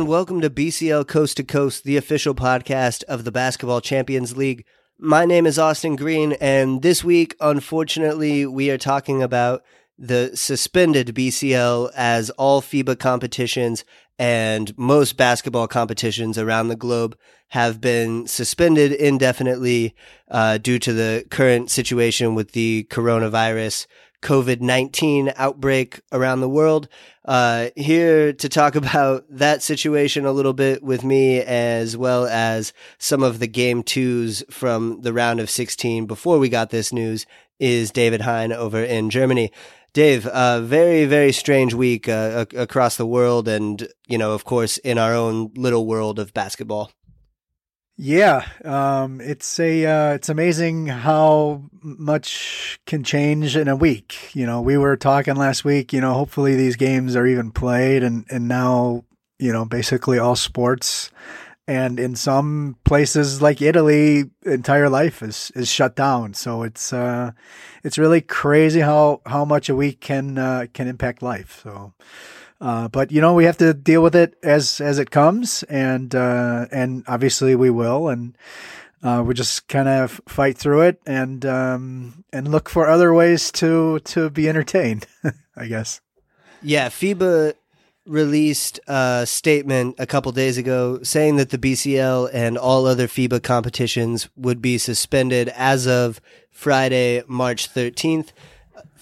And welcome to BCL Coast to Coast, the official podcast of the Basketball Champions League. My name is Austin Green, and this week, unfortunately, we are talking about the suspended BCL as all FIBA competitions and most basketball competitions around the globe have been suspended indefinitely uh, due to the current situation with the coronavirus COVID 19 outbreak around the world. Uh, here to talk about that situation a little bit with me, as well as some of the game twos from the round of 16 before we got this news, is David Hein over in Germany. Dave, a uh, very, very strange week uh, across the world, and, you know, of course, in our own little world of basketball. Yeah, um, it's a uh, it's amazing how much can change in a week. You know, we were talking last week. You know, hopefully these games are even played, and and now you know basically all sports, and in some places like Italy, entire life is is shut down. So it's uh, it's really crazy how how much a week can uh, can impact life. So. Uh, but you know we have to deal with it as as it comes, and uh, and obviously we will, and uh, we just kind of fight through it and um, and look for other ways to to be entertained. I guess. Yeah, FIBA released a statement a couple days ago saying that the BCL and all other FIBA competitions would be suspended as of Friday, March 13th.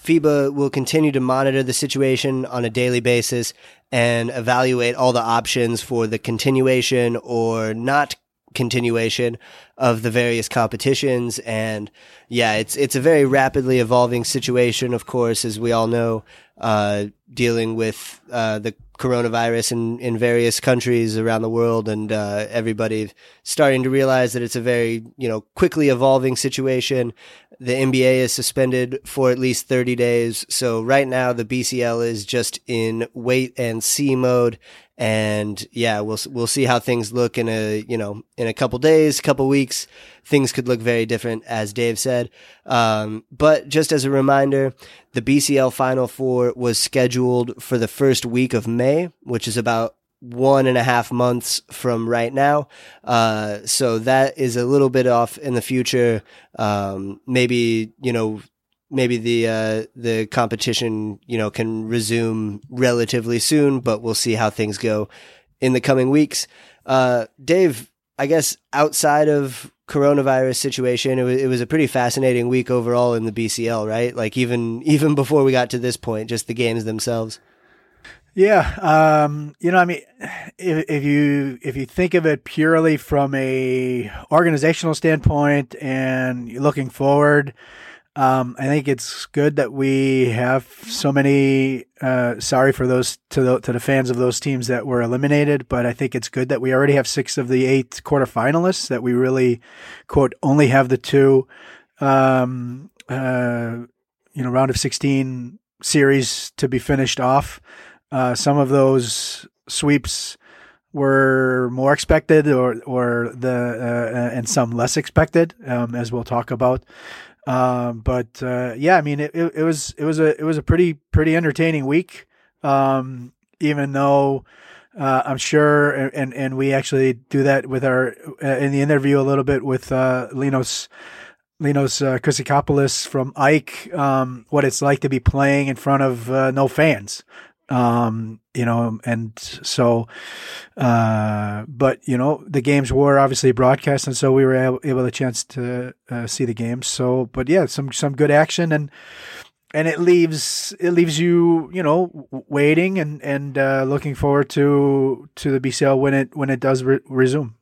FIBA will continue to monitor the situation on a daily basis and evaluate all the options for the continuation or not continuation of the various competitions. And yeah it's it's a very rapidly evolving situation of course as we all know. Uh, dealing with uh, the coronavirus in, in various countries around the world and uh, everybody starting to realize that it's a very you know quickly evolving situation the NBA is suspended for at least 30 days. So right now the BCL is just in wait and see mode. And yeah, we'll, we'll see how things look in a, you know, in a couple days, couple weeks. Things could look very different, as Dave said. Um, but just as a reminder, the BCL Final Four was scheduled for the first week of May, which is about one and a half months from right now. Uh, so that is a little bit off in the future. Um, maybe, you know, maybe the, uh, the competition, you know, can resume relatively soon, but we'll see how things go in the coming weeks. Uh, Dave, I guess outside of coronavirus situation, it was, it was a pretty fascinating week overall in the BCL, right? Like even, even before we got to this point, just the games themselves. Yeah, um, you know, I mean, if, if, you if you think of it purely from a organizational standpoint and looking forward, um, I think it's good that we have so many. Uh, sorry for those to the to the fans of those teams that were eliminated, but I think it's good that we already have six of the eight quarterfinalists. That we really quote only have the two, um, uh, you know, round of sixteen series to be finished off. Uh, some of those sweeps were more expected, or or the uh, and some less expected, um, as we'll talk about. Um, but uh, yeah, I mean, it, it, it, was it was a it was a pretty pretty entertaining week. Um, even though uh, I'm sure, and and we actually do that with our uh, in the interview a little bit with uh, Linos. Linos uh, from AEK, um, what it's like to be playing in front of uh, no fans. Um, you know, and so, uh, but you know, the games were obviously broadcast, and so we were able, able a chance to uh, see the games. So, but yeah, some some good action, and and it leaves it leaves you you know waiting and and uh, looking forward to to the BCL when it when it does re- resume.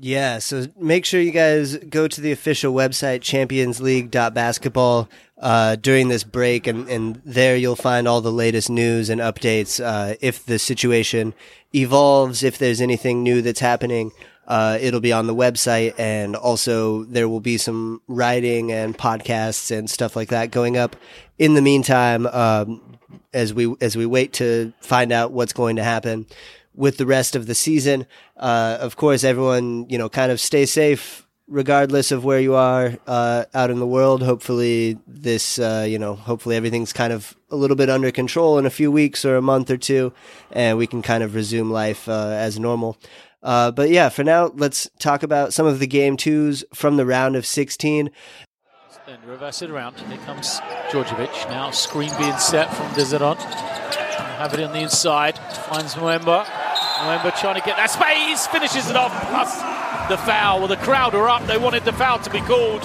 Yeah, so make sure you guys go to the official website, championsleague.basketball, uh, during this break, and, and there you'll find all the latest news and updates. Uh, if the situation evolves, if there's anything new that's happening, uh, it'll be on the website, and also there will be some writing and podcasts and stuff like that going up. In the meantime, um, as we as we wait to find out what's going to happen with the rest of the season. Uh, of course, everyone, you know, kind of stay safe regardless of where you are uh, out in the world. Hopefully, this, uh, you know, hopefully everything's kind of a little bit under control in a few weeks or a month or two, and we can kind of resume life uh, as normal. Uh, but yeah, for now, let's talk about some of the game twos from the round of 16. Then reverse it around. Here comes Djordjevic. Now screen being set from Desiron. Have it on the inside. Finds Mwema. Mwema trying to get that space. Finishes it off. Plus the foul. Well, the crowd are up. They wanted the foul to be called.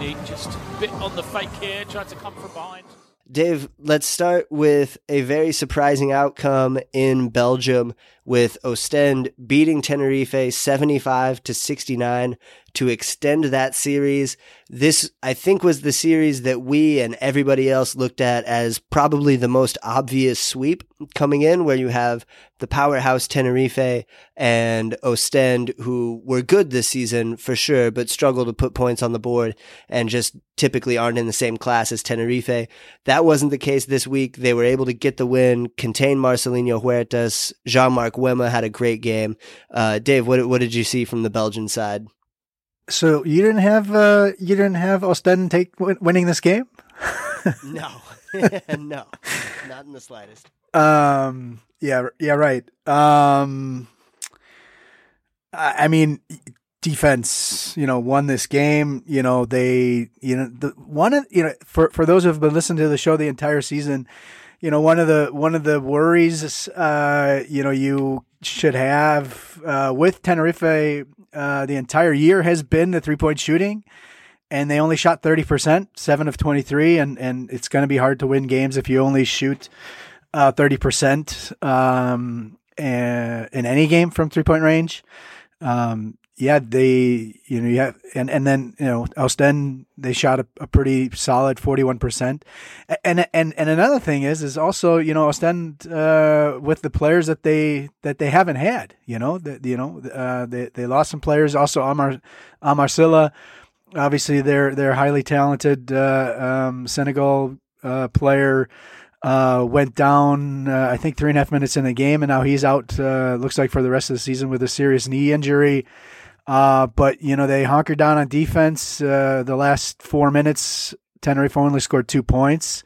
He just bit on the fake here. Tried to come from behind. Dave, let's start with a very surprising outcome in Belgium with Ostend beating Tenerife 75 to 69 to extend that series. This, I think, was the series that we and everybody else looked at as probably the most obvious sweep coming in, where you have the powerhouse Tenerife and Ostend, who were good this season for sure, but struggle to put points on the board and just typically aren't in the same class as Tenerife. That wasn't the case this week. They were able to get the win, contain Marcelinho Huertas. Jean-Marc Mwema had a great game. Uh, Dave, what, what did you see from the Belgian side? So you didn't have uh, you didn't have Ostend take winning this game? no, no, not in the slightest. Um. Yeah. Yeah. Right. Um. I, I mean, defense. You know, won this game. You know, they. You know, the one of you know for for those who have been listening to the show the entire season. You know, one of the one of the worries. Uh. You know, you should have uh, with Tenerife uh, the entire year has been the three point shooting, and they only shot thirty percent, seven of twenty three, and and it's going to be hard to win games if you only shoot uh, thirty percent um, in any game from three point range. Um, yeah, they, you know, yeah, and, and then, you know, Ostend, they shot a, a pretty solid 41%. And, and, and another thing is, is also, you know, Ostend, uh, with the players that they, that they haven't had, you know, that, you know, uh, they, they lost some players, also Amar, Amar Sylla, obviously they're, they're highly talented, uh, um, Senegal, uh, player, uh, went down, uh, I think, three and a half minutes in the game, and now he's out. Uh, looks like for the rest of the season with a serious knee injury. Uh, but you know they hunkered down on defense. Uh, the last four minutes, Tenerife only scored two points,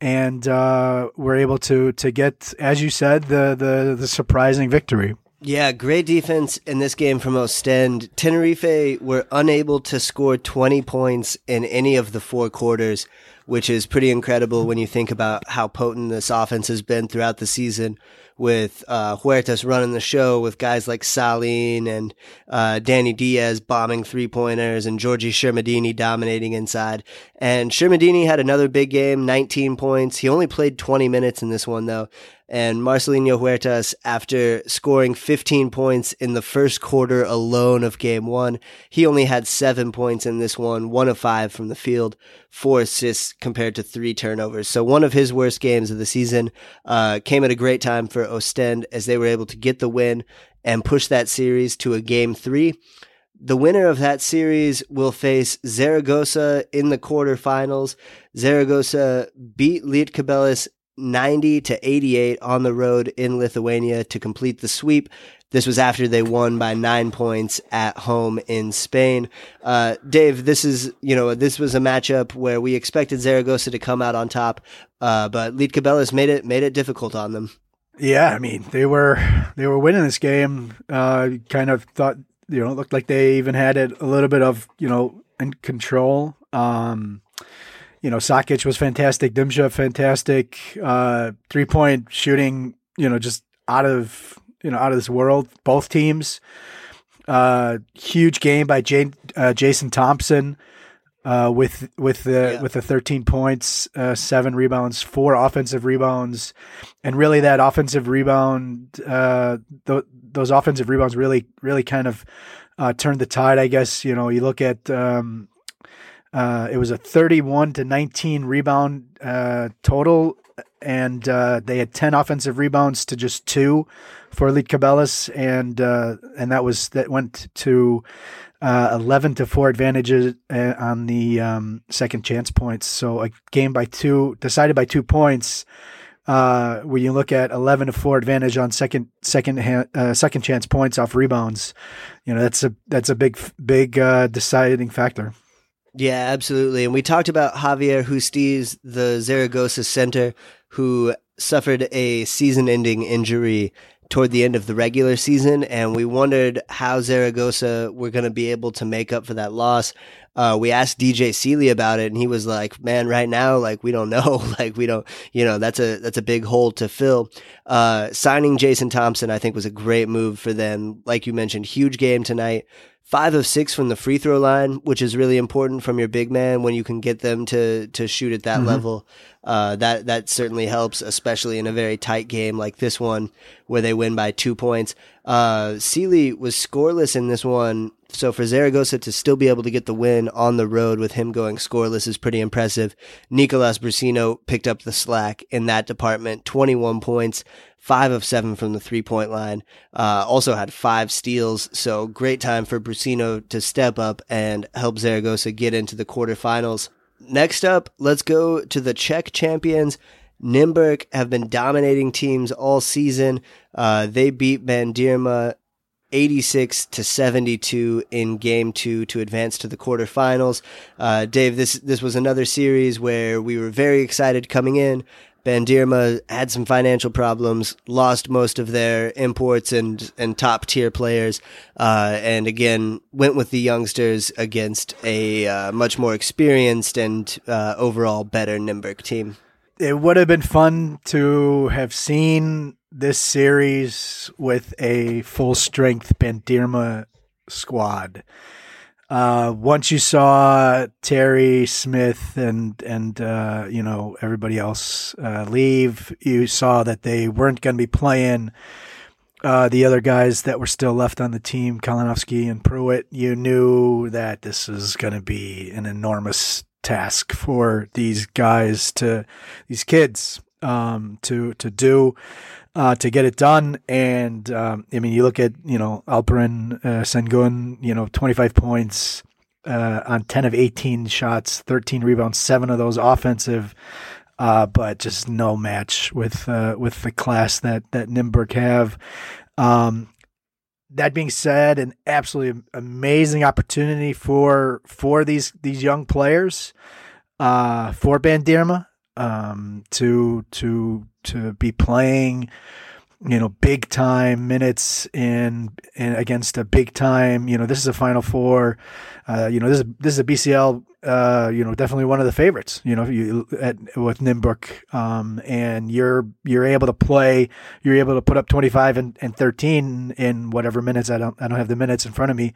and uh, were able to to get, as you said, the the, the surprising victory. Yeah, great defense in this game from Ostend. Tenerife were unable to score 20 points in any of the four quarters, which is pretty incredible when you think about how potent this offense has been throughout the season with uh, Huertas running the show with guys like Salin and uh, Danny Diaz bombing three pointers and Giorgi Shermadini dominating inside. And Shermadini had another big game, 19 points. He only played 20 minutes in this one though. And Marcelinho Huertas, after scoring 15 points in the first quarter alone of game one, he only had seven points in this one, one of five from the field, four assists compared to three turnovers. So one of his worst games of the season uh, came at a great time for Ostend as they were able to get the win and push that series to a game three. The winner of that series will face Zaragoza in the quarterfinals. Zaragoza beat Lietkabelis 90 to 88 on the road in Lithuania to complete the sweep. This was after they won by nine points at home in Spain. Uh, Dave, this is, you know, this was a matchup where we expected Zaragoza to come out on top, uh, but Lietkabelis made it, made it difficult on them. Yeah. I mean, they were, they were winning this game. Uh, kind of thought, you know, it looked like they even had it a little bit of, you know, in control. Um, you know, Sakic was fantastic. Dimsha, fantastic. Uh, three point shooting, you know, just out of, you know, out of this world. Both teams. Uh, huge game by Jane, uh, Jason Thompson. Uh, with with the yeah. with the 13 points, uh, seven rebounds, four offensive rebounds, and really that offensive rebound, uh, th- those offensive rebounds really really kind of uh, turned the tide. I guess you know you look at um, uh, it was a 31 to 19 rebound uh, total, and uh, they had 10 offensive rebounds to just two for Lietkabelis, and uh, and that was that went to uh, 11 to four advantages on the um, second chance points. So a game by two decided by two points uh, when you look at 11 to 4 advantage on second second hand, uh, second chance points off rebounds, you know that's a that's a big big uh, deciding factor. Yeah, absolutely. And we talked about Javier Justiz, the Zaragoza center, who suffered a season-ending injury toward the end of the regular season, and we wondered how Zaragoza were going to be able to make up for that loss uh, we asked DJ Seeley about it and he was like, man, right now, like, we don't know. like, we don't, you know, that's a, that's a big hole to fill. Uh, signing Jason Thompson, I think was a great move for them. Like you mentioned, huge game tonight. Five of six from the free throw line, which is really important from your big man when you can get them to, to shoot at that mm-hmm. level. Uh, that, that certainly helps, especially in a very tight game like this one where they win by two points. Uh, Seeley was scoreless in this one so for Zaragoza to still be able to get the win on the road with him going scoreless is pretty impressive. Nicolas Brussino picked up the slack in that department, 21 points, five of seven from the three point line. Uh, also had five steals. So great time for Brussino to step up and help Zaragoza get into the quarterfinals. Next up, let's go to the Czech champions. Nymburk have been dominating teams all season. Uh, they beat Bandirma 86 to 72 in game two to advance to the quarterfinals. Uh, Dave, this, this was another series where we were very excited coming in. Bandirma had some financial problems, lost most of their imports and, and top tier players, uh, and again went with the youngsters against a uh, much more experienced and uh, overall better Nymburk team. It would have been fun to have seen this series with a full strength Bandirma squad. Uh, once you saw Terry Smith and and uh, you know everybody else uh, leave, you saw that they weren't going to be playing uh, the other guys that were still left on the team, Kalinowski and Pruitt. You knew that this was going to be an enormous task for these guys to these kids um, to to do uh, to get it done. And um, I mean, you look at you know Alperen uh, Sengun, you know, 25 points uh, on 10 of 18 shots, 13 rebounds, seven of those offensive. Uh, but just no match with uh, with the class that that Nymburk have. Um, that being said, an absolutely amazing opportunity for for these these young players uh, for Bandirma um, to to to be playing, you know, big time minutes in, in against a big time. You know, this is a Final Four. Uh, you know, this is this is a BCL. Uh, you know, definitely one of the favorites. You know, you at with Nymburk, um, and you're you're able to play. You're able to put up 25 and, and 13 in whatever minutes. I don't I don't have the minutes in front of me.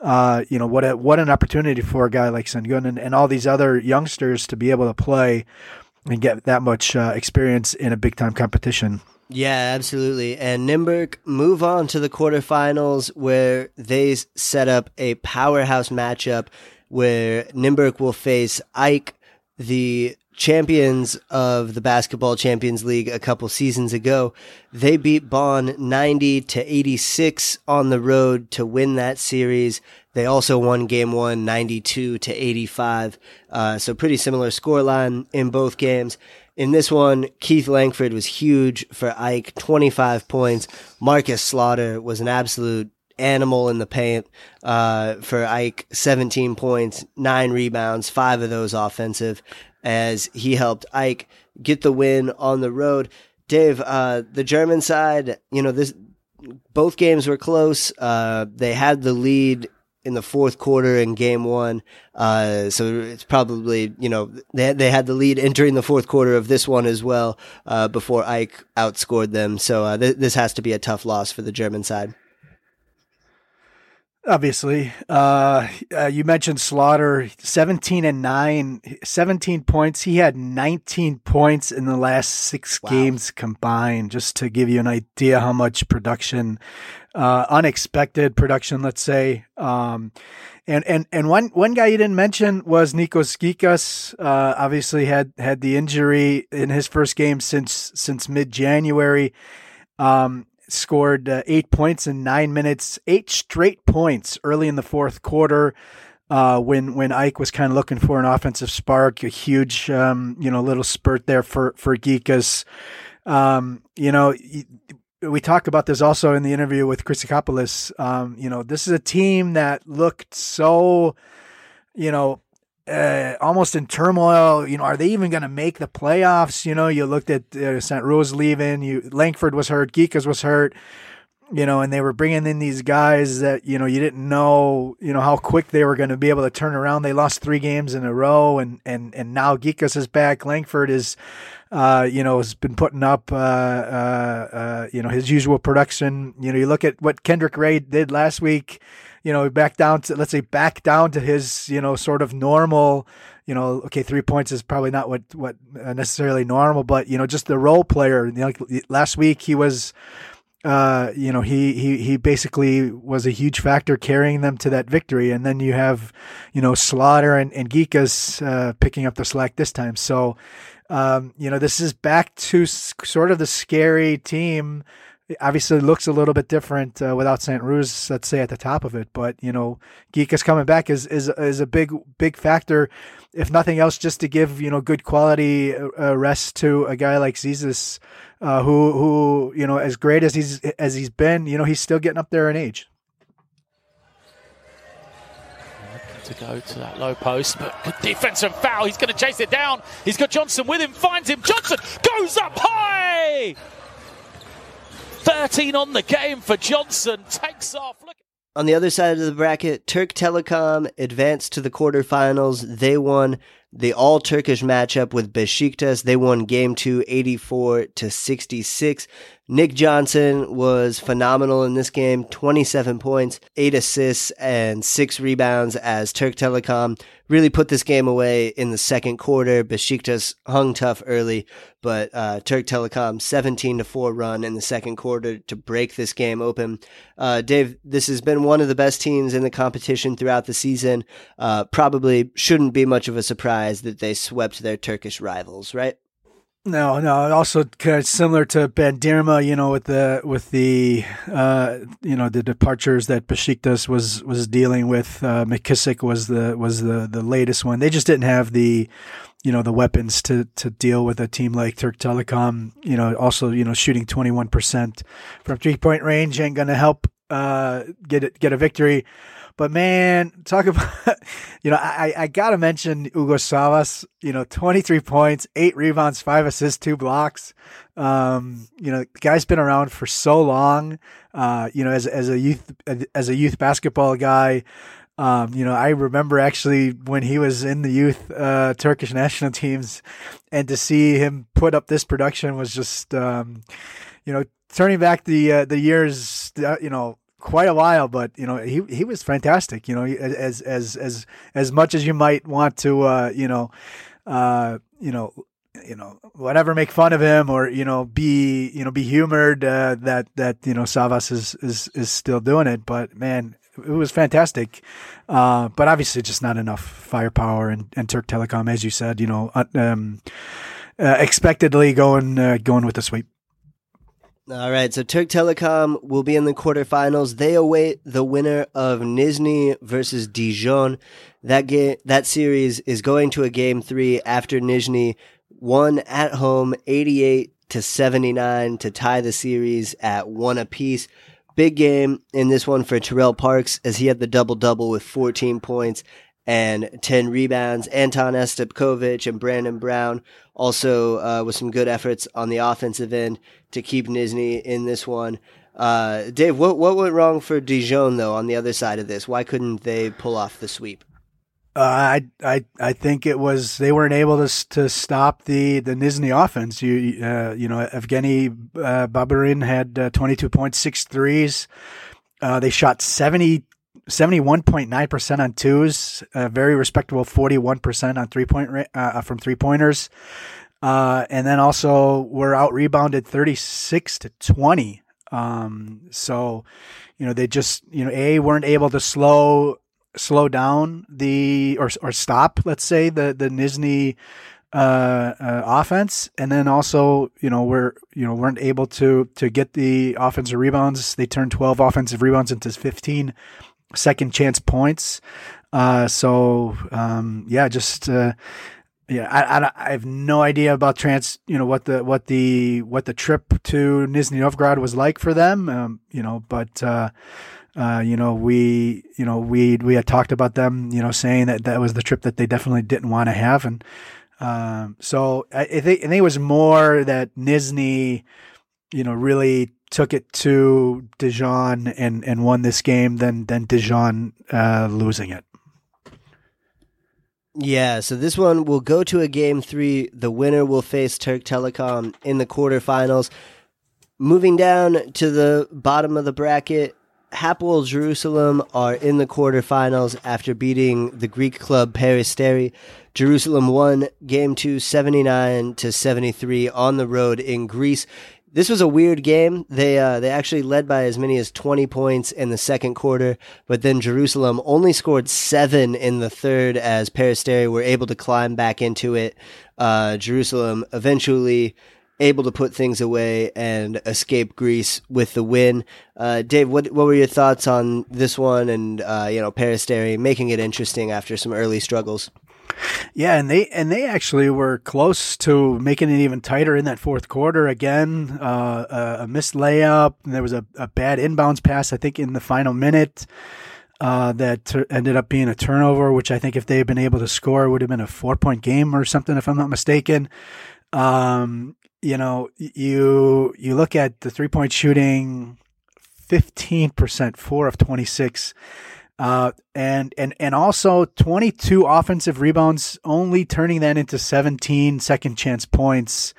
Uh, you know what a, what an opportunity for a guy like Sengun and, and all these other youngsters to be able to play and get that much uh, experience in a big time competition. Yeah, absolutely. And Nymburk move on to the quarterfinals where they set up a powerhouse matchup where Nymburk will face AEK, the champions of the Basketball Champions League a couple seasons ago. They beat Bonn 90 to 86 on the road to win that series. They also won game one 92 to 85. Uh, so pretty similar scoreline in both games. In this one, Keith Langford was huge for AEK, 25 points. Marcus Slaughter was an absolute animal in the paint uh, for AEK, 17 points, nine rebounds, five of those offensive, as he helped AEK get the win on the road. Dave, uh, the German side, you know, this both games were close. Uh, they had the lead in the fourth quarter in game one. Uh, so it's probably, you know, they, they had the lead entering the fourth quarter of this one as well, uh, before AEK outscored them. So, uh, th- this has to be a tough loss for the German side. Obviously, uh, uh, you mentioned Slaughter, 17 and 9, 17 points. He had 19 points in the last six wow. games combined, just to give you an idea how much production, uh, unexpected production, let's say. Um, and, and, and one, one guy you didn't mention was Nikos Gkikas. Uh, obviously had, had the injury in his first game since, since mid January. Um, scored uh, eight points in nine minutes, eight straight points early in the fourth quarter. Uh, when when AEK was kind of looking for an offensive spark, a huge um, you know little spurt there for for Gkikas. um, you know, we talked about this also in the interview with Chrysikopoulos. Um, you know, this is a team that looked so, you know, uh, almost in turmoil. You know, are they even going to make the playoffs? You know, you looked at uh, St. Rose leaving. You Langford was hurt. Gkikas was hurt. You know, and they were bringing in these guys that you know you didn't know you know how quick they were going to be able to turn around. They lost three games in a row, and and and now Gkikas is back. Langford is uh, you know, has been putting up, uh, uh, uh, you know, his usual production. You know, you look at what Kendrick Ray did last week, you know, back down to, let's say, back down to his, you know, sort of normal, you know, okay, three points is probably not what, what uh, necessarily normal, but, you know, just the role player. You know, like last week he was, uh, you know, he, he, he basically was a huge factor carrying them to that victory. And then you have, you know, Slaughter and, and Gkikas, uh, picking up the slack this time. So, um, you know, this is back to sort of the scary team. It obviously, looks a little bit different uh, without St. Rose, let's say, at the top of it. But you know, Gkikas coming back is is is a big big factor, if nothing else, just to give you know good quality uh, rest to a guy like Zisis, uh, who who you know as great as he's as he's been, you know, he's still getting up there in age. to go to that low post, but good defense and foul. He's going to chase it down. He's got Johnson with him, finds him. Johnson goes up high. 13 on the game for Johnson. Takes off. Look. On the other side of the bracket, Türk Telekom advanced to the quarterfinals. They won the all Turkish matchup with Besiktas. They won game two, 84 to 66. Nick Johnson was phenomenal in this game 27 points, 8 assists, and 6 rebounds as Türk Telekom really put this game away in the second quarter. Besiktas hung tough early, but uh, Türk Telekom 17 to 4 run in the second quarter to break this game open. Uh, Dave, this has been one of the best teams in the competition throughout the season. Uh, probably shouldn't be much of a surprise that they swept their Turkish rivals, right? No, no. Also, kind of similar to Bandırma, you know, with the with the uh, you know the departures that Besiktas was was dealing with. Uh, McKissick was the was the the latest one. They just didn't have the you know the weapons to to deal with a team like Türk Telekom. You know, also you know shooting twenty one percent from three point range ain't gonna help uh, get it get a victory. But man, talk about you know I I gotta mention Hugo Savas. You know, twenty three points, eight rebounds, five assists, two blocks. Um, you know, the guy's been around for so long. Uh, you know, as as a youth as a youth basketball guy. Um, you know, I remember actually when he was in the youth uh, Turkish national teams, and to see him put up this production was just, um, you know, turning back the uh, the years, uh, you know, quite a while, but you know he he was fantastic. You know, as as as as much as you might want to, uh, you know, uh, you know, you know, whatever, make fun of him or you know, be you know, be humored uh, that that you know Savas is is is still doing it. But man, it was fantastic. Uh, but obviously, just not enough firepower and, and Türk Telekom, as you said, you know, uh, um, uh, expectedly going uh, going with the sweep. All right, so Türk Telekom will be in the quarterfinals. They await the winner of Nizhny versus Dijon. That game, that series is going to a game three after Nizhny won at home, eighty-eight to seventy-nine, to tie the series at one apiece. Big game in this one for Terrell Parks as he had the double double with fourteen points and 10 rebounds. Anton Astapkovich and Brandon Brown also uh, with some good efforts on the offensive end to keep Nizhny in this one. Uh, Dave, what what went wrong for Dijon though on the other side of this? Why couldn't they pull off the sweep? Uh, I I I think it was they weren't able to to stop the the Nizhny offense. You uh, you know Evgeny uh, Baburin had uh, 22 points, six threes. Uh, they shot 70 71.9% on twos, a very respectable 41% on three point uh, from three pointers. Uh, and then also we're out rebounded 36 to 20. Um, so, you know, they just, you know, A, weren't able to slow, slow down the, or, or stop, let's say, the, the Nizhny, uh, uh, offense, and then also you know we're you know weren't able to to get the offensive rebounds. They turned twelve offensive rebounds into fifteen second chance points. Uh, so um, yeah, just uh, yeah, I, I, I, have no idea about trans, you know, what the, what the, what the trip to Nizhny Novgorod was like for them. Um, you know, but, uh, uh, you know, we, you know, we, we had talked about them, you know, saying that that was the trip that they definitely didn't want to have. And, um, so I, I, think, I think it was more that Nizhny, you know, really took it to Dijon and, and won this game than, than Dijon, uh, losing it. Yeah, so this one will go to a game three. The winner will face Türk Telekom in the quarterfinals. Moving down to the bottom of the bracket, Hapoel Jerusalem are in the quarterfinals after beating the Greek club Peristeri. Jerusalem won game two 79 to 73 on the road in Greece. This was a weird game. They uh, they actually led by as many as 20 points in the second quarter, but then Jerusalem only scored seven in the third as Peristeri were able to climb back into it. Uh, Jerusalem eventually able to put things away and escape Greece with the win. Uh, Dave, what what were your thoughts on this one and uh, you know Peristeri making it interesting after some early struggles? Yeah, and they and they actually were close to making it even tighter in that fourth quarter. Again, uh, a, a, missed layup. and there was a, a, bad inbounds pass, I think, in the final minute. Uh, that t- ended up being a turnover, which I think if they had been able to score, would have been a four point game or something, if I'm not mistaken. Um, you know, you you look at the three point shooting, fifteen percent, four of twenty six uh, and and and also 22 offensive rebounds, only turning that into 17 second chance points.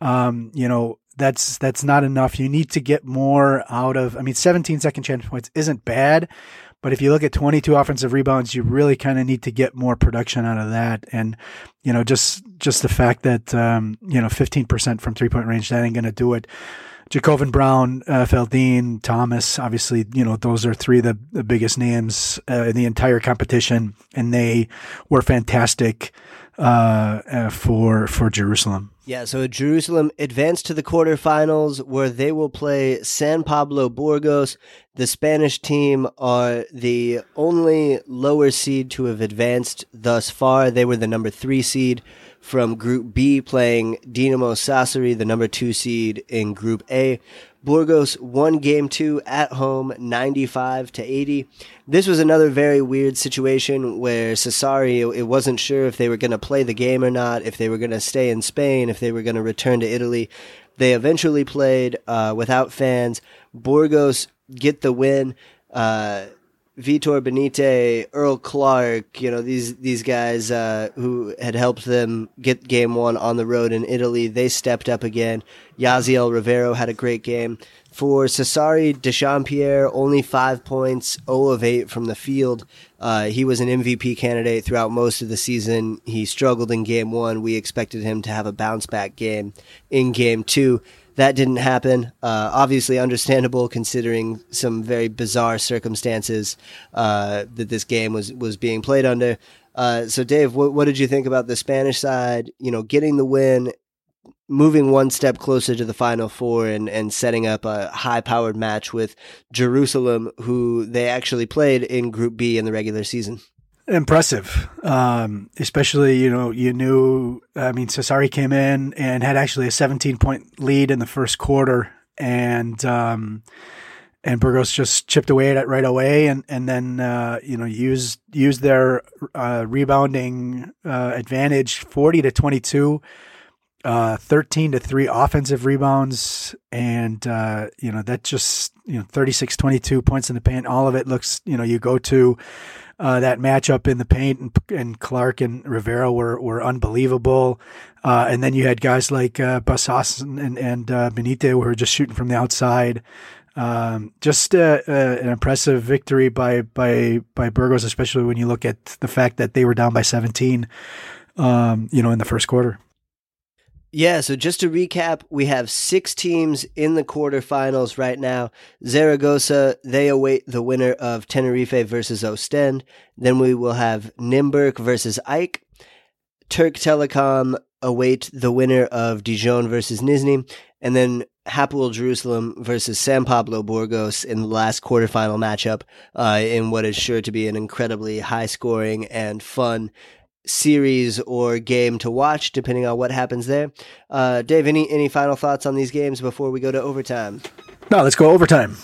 Um, you know that's that's not enough. You need to get more out of. I mean, 17 second chance points isn't bad, but if you look at 22 offensive rebounds, you really kind of need to get more production out of that. And you know, just just the fact that um, you know 15% from three point range that ain't going to do it. J'Covan Brown, uh, Feldeine, Thomas, obviously, you know, those are three of the, the biggest names uh, in the entire competition, and they were fantastic uh, uh, for for Jerusalem. Yeah, so Jerusalem advanced to the quarterfinals where they will play San Pablo Burgos. The Spanish team are the only lower seed to have advanced thus far. They were the number three seed from Group B, playing Dinamo Sassari, the number two seed in Group A. Burgos won game two at home, 95 to 80. This was another very weird situation where Sassari, it wasn't sure if they were going to play the game or not, if they were going to stay in Spain, if they were going to return to Italy. They eventually played uh, without fans. Burgos get the win. Uh, Vitor Benite, Earl Clark, you know, these, these guys, uh, who had helped them get game one on the road in Italy, they stepped up again. Jasiel Rivero had a great game. For Sassari Dyshawn Pierre, only five points, 0 of 8 from the field. Uh, he was an MVP candidate throughout most of the season. He struggled in game one. We expected him to have a bounce back game in game two. That didn't happen. Uh, obviously, understandable considering some very bizarre circumstances uh, that this game was was being played under. Uh, so, Dave, what, what did you think about the Spanish side? You know, getting the win, moving one step closer to the Final Four, and and setting up a high powered match with Jerusalem, who they actually played in Group B in the regular season impressive. Um, especially, you know, you knew, I mean, Sassari came in and had actually a 17 point lead in the first quarter and, um, and Burgos just chipped away at it right away, and and then uh, you know used used their uh, rebounding uh, advantage, forty to twenty two, uh, thirteen to three offensive rebounds, and uh, you know that just you know 36-22 points in the paint. All of it looks you know you go to uh, that matchup in the paint and, and, Clark and Rivero were, were unbelievable. Uh, and then you had guys like uh, Basas and, and, uh, Benite who were just shooting from the outside. Um, just uh, uh, an impressive victory by, by, by Burgos, especially when you look at the fact that they were down by 17, um, you know, in the first quarter. Yeah, so just to recap, we have six teams in the quarterfinals right now. Zaragoza, they await the winner of Tenerife versus Ostend. Then we will have Nymburk versus AEK. Türk Telekom await the winner of Dijon versus Nizhny. And then Hapoel Jerusalem versus San Pablo Burgos in the last quarterfinal matchup uh, in what is sure to be an incredibly high scoring and fun series or game to watch, depending on what happens there. Uh, Dave, any any final thoughts on these games before we go to overtime? No, let's go overtime.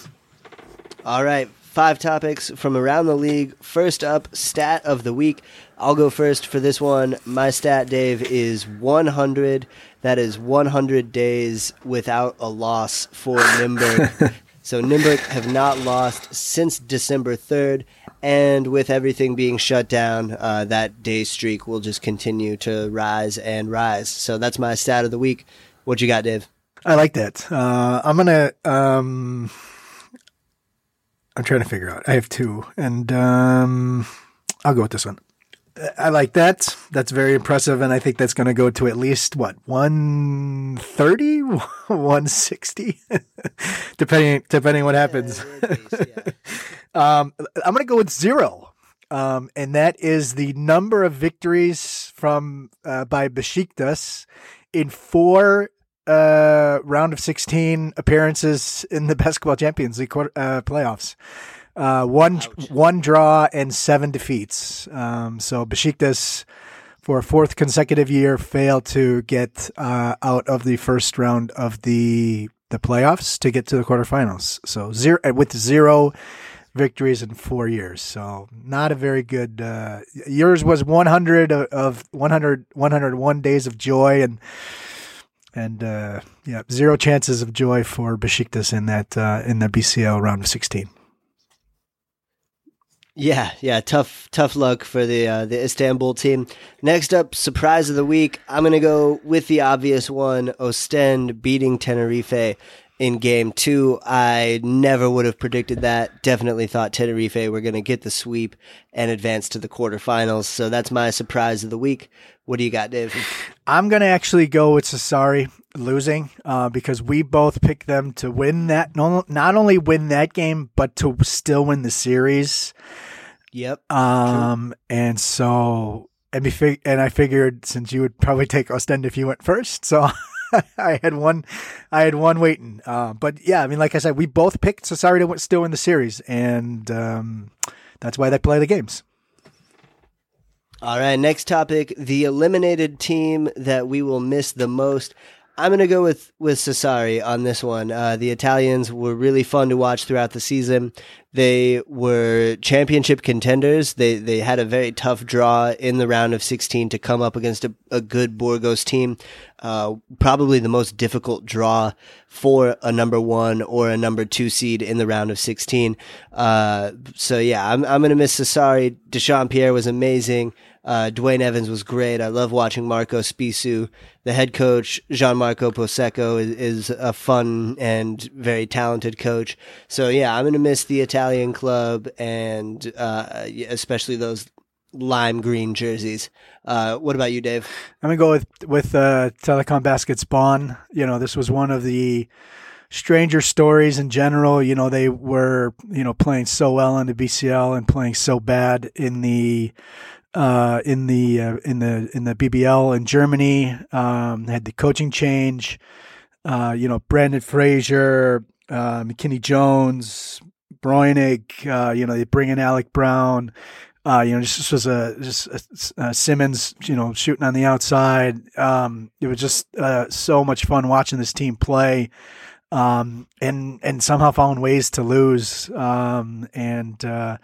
All right, five topics from around the league. First up, stat of the week. I'll go first for this one. My stat, Dave, is 100. That is 100 days without a loss for Nymburk. so Nymburk have not lost since December 3rd. And with everything being shut down, uh, that day streak will just continue to rise and rise. So that's my stat of the week. What you got, Dave? I like that. Uh, I'm gonna. Um, I'm trying to figure out. I have two, and um, I'll go with this one. I like that. That's very impressive, and I think that's going to go to at least what 130, 160, depending depending what happens. um, I'm going to go with zero, um, and that is the number of victories from uh, by Besiktas in four uh, round of 16 appearances in the Basketball Champions League uh, playoffs. Uh, one Ouch. one draw and seven defeats. Um, so Besiktas, for a fourth consecutive year, failed to get uh, out of the first round of the the playoffs to get to the quarterfinals. So zero with zero victories in four years. So not a very good. Uh, yours was 100 of, of 100 101 days of joy and and uh, yeah, zero chances of joy for Besiktas in that uh, in the BCL round of 16. Yeah, yeah, tough, tough luck for the uh, the Istanbul team. Next up, surprise of the week. I'm gonna go with the obvious one: Ostend beating Tenerife in game two. I never would have predicted that. Definitely thought Tenerife were gonna get the sweep and advance to the quarterfinals. So that's my surprise of the week. What do you got, Dave? I'm gonna actually go with Sassari losing uh, because we both picked them to win that not only win that game but to still win the series. Yep. Um, True. and so and, fig- and I figured since you would probably take Ostend if you went first, so I had one, I had one waiting. Uh, but yeah, I mean, like I said, we both picked Sassari to still in the series, and um, that's why they play the games. All right, next topic: the eliminated team that we will miss the most. I'm going to go with with Sassari on this one. Uh, the Italians were really fun to watch throughout the season. They were championship contenders. They they had a very tough draw in the round of 16 to come up against a, a good Burgos team. Uh, probably the most difficult draw for a number one or a number two seed in the round of 16. Uh, so yeah, I'm I'm going to miss Sassari. Dyshawn Pierre was amazing. Uh, Dwayne Evans was great. I love watching Marco Spissu. The head coach, Gianmarco Pozzecco, is, is a fun and very talented coach. So, yeah, I'm going to miss the Italian club and uh, especially those lime green jerseys. Uh, what about you, Dave? I'm going to go with, with uh, Telekom Baskets Bonn. You know, this was one of the stranger stories in general. You know, they were, you know, playing so well in the BCL and playing so bad in the uh, in the uh, in the in the BBL in Germany. Um, had the coaching change. Uh, you know, Branden Frazier, uh, McKinney Jones, Breunig. Uh, you know, they bring in Alec Brown. Uh, you know, just, just was a just a, a Simmons. You know, shooting on the outside. Um, it was just uh, so much fun watching this team play. Um, and and somehow found ways to lose. Um, and uh,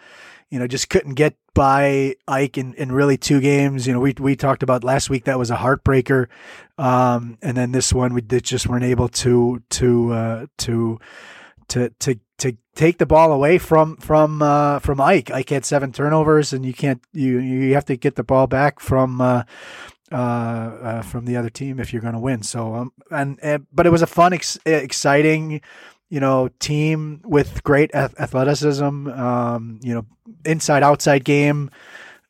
you know, just couldn't get by AEK in, in really two games. You know, we we talked about last week that was a heartbreaker, um, and then this one we just weren't able to to uh, to to to to take the ball away from from uh, from AEK. AEK had seven turnovers, and you can't you you have to get the ball back from. Uh, uh, uh, from the other team if you're going to win. So, um, and, and, but it was a fun, ex- exciting, you know, team with great athleticism, um, you know, inside outside game.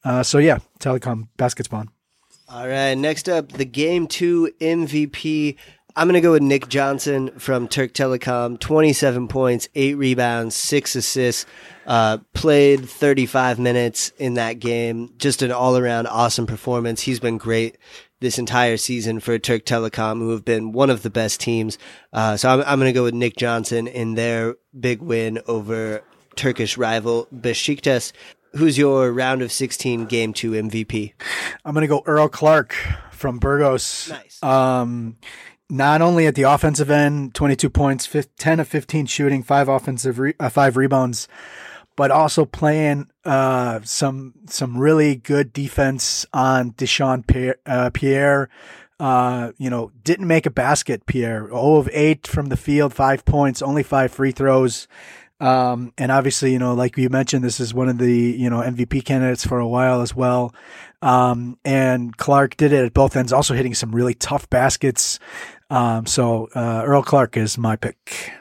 Uh, so yeah, Telecom basketball. All right, next up, the game two MVP. I'm going to go with Nick Johnson from Türk Telekom. 27 points, eight rebounds, six assists. Uh, played 35 minutes in that game. Just an all around awesome performance. He's been great this entire season for Türk Telekom, who have been one of the best teams. Uh, so I'm, I'm going to go with Nick Johnson in their big win over Turkish rival Besiktas. who's your round of 16 game two MVP? I'm going to go Earl Clark from Burgos. Nice. Um, not only at the offensive end, 22 points, 10 of 15 shooting, five offensive, re- uh, five rebounds, but also playing uh, some some really good defense on Dyshawn Pierre. Uh, Pierre. Uh, you know, didn't make a basket, Pierre. 0 of 8 from the field, five points, only five free throws. Um, and obviously, you know, like you mentioned, this is one of the, you know, MVP candidates for a while as well. Um, and Clark did it at both ends, also hitting some really tough baskets. Um, so, uh, Earl Clark is my pick.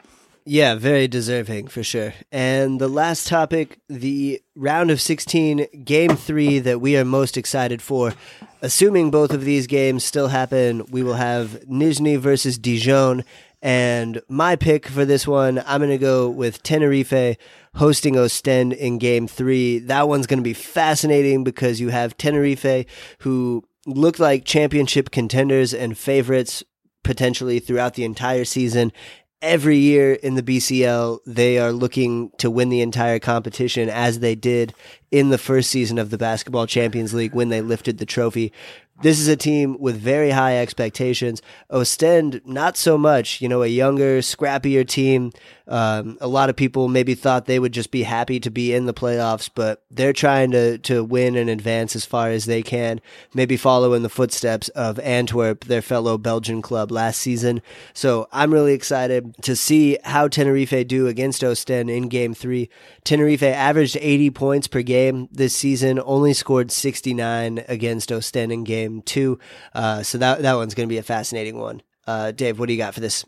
Yeah, very deserving for sure. And the last topic, the round of 16, game three that we are most excited for. Assuming both of these games still happen, we will have Nizhny versus Dijon and my pick for this one, I'm going to go with Tenerife hosting Ostend in game three. That one's going to be fascinating because you have Tenerife who look like championship contenders and favorites potentially throughout the entire season. Every year in the BCL, they are looking to win the entire competition as they did in the first season of the Basketball Champions League when they lifted the trophy this is a team with very high expectations. Ostend, not so much. You know, a younger, scrappier team. Um, a lot of people maybe thought they would just be happy to be in the playoffs, but they're trying to to win and advance as far as they can. Maybe follow in the footsteps of Antwerp, their fellow Belgian club last season. So I'm really excited to see how Tenerife do against Ostend in Game Three. Tenerife averaged 80 points per game this season, only scored 69 against Ostend in Game game two. Uh, so that that one's going to be a fascinating one. Uh, Dave, what do you got for this?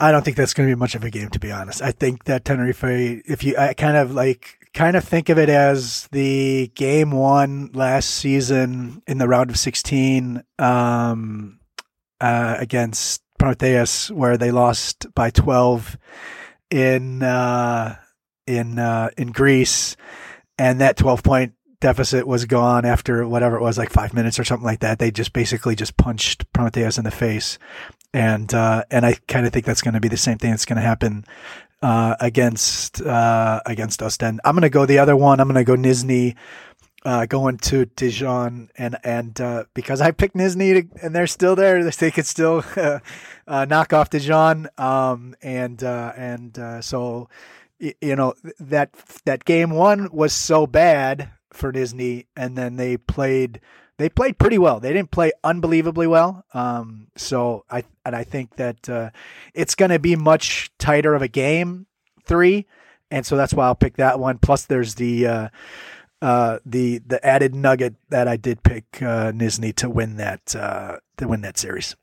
I don't think that's going to be much of a game, to be honest. I think that Tenerife, if you I kind of like kind of think of it as the game one last season in the round of 16 um, uh, against Promitheas, where they lost by 12 in uh, in uh, in Greece, and that 12 point deficit was gone after whatever it was, like five minutes or something like that. They just basically just punched Promitheas in the face. And, uh, and I kind of think that's going to be the same thing that's going to happen, uh, against, uh, against Ostend. I'm going to go the other one. I'm going to go Nizhny, uh, going to Dijon and, and, uh, because I picked Nizhny to, and they're still there, they could still, uh, knock off Dijon. Um, and, and, so, you know, that, that game one was so bad for Nizhny, and then they played they played pretty well. They didn't play unbelievably well. Um, so I and I think that uh, it's going to be much tighter of a game three, and so that's why I'll pick that one. Plus, there's the uh, uh, the the added nugget that I did pick uh, Nizhny to win that uh, to win that series.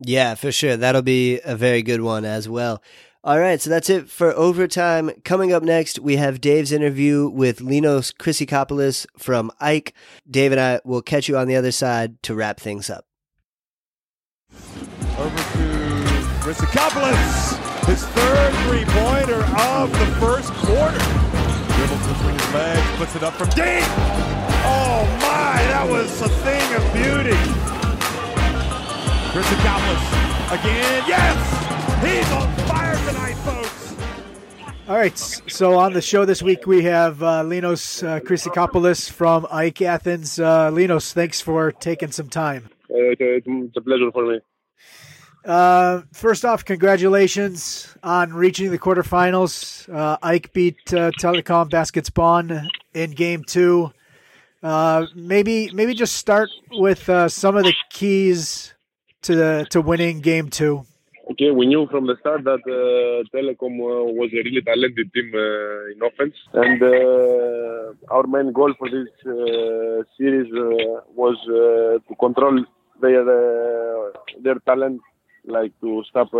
Yeah, for sure. That'll be a very good one as well. All right, so that's it for overtime. Coming up next, we have Dave's interview with Linos Chrysikopoulos from AEK. Dave and I will catch you on the other side to wrap things up. Over to Chrysikopoulos, his third three-pointer of the first quarter. Dribbles between his legs, puts it up from deep. Oh my, that was a thing of beauty. Chrysikopoulos again, yes! He's on fire tonight, folks. All right. So on the show this week, we have uh, Linos uh, Chrysikopoulos from AEK Athens. Uh, Linos, thanks for taking some time. Uh, it's a pleasure for me. Uh, first off, congratulations on reaching the quarterfinals. Uh, AEK beat uh, Telekom Baskets Bonn in game two. Uh, maybe maybe just start with uh, some of the keys to to winning game two. Okay, we knew from the start that uh, Telekom uh, was a really talented team uh, in offense, and uh, our main goal for this uh, series uh, was to control their their talent, like to stop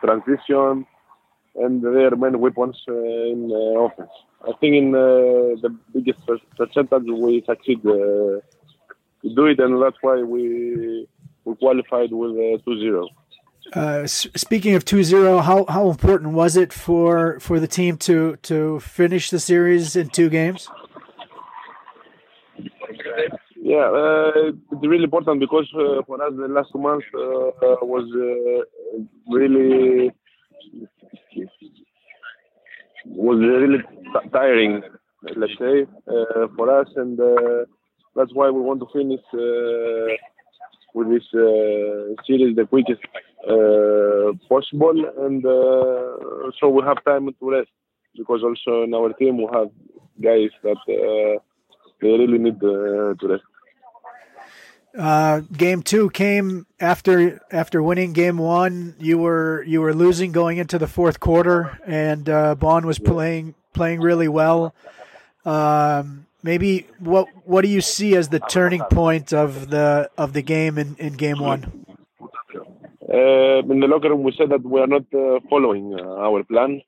transition and their main weapons in offense. I think in the biggest percentage we succeed to do it, and that's why we we qualified with 2-0. Uh, speaking of 2-0, how how important was it for for the team to to finish the series in two games? Yeah, uh, it's really important because uh, for us the last two months uh, was uh, really was really tiring let's say, for us, and that's why we want to finish with this uh, series the quickest uh, possible, and uh, so we have time to rest because also in our team we have guys that uh, they really need uh, to rest. Uh, game two came after after winning game one. You were you were losing going into the fourth quarter, and uh, Bonn was playing playing really well. Um, maybe what what do you see as the turning point of the of the game in, in game one? Uh, in the locker room, we said that we are not uh, following uh, our plan.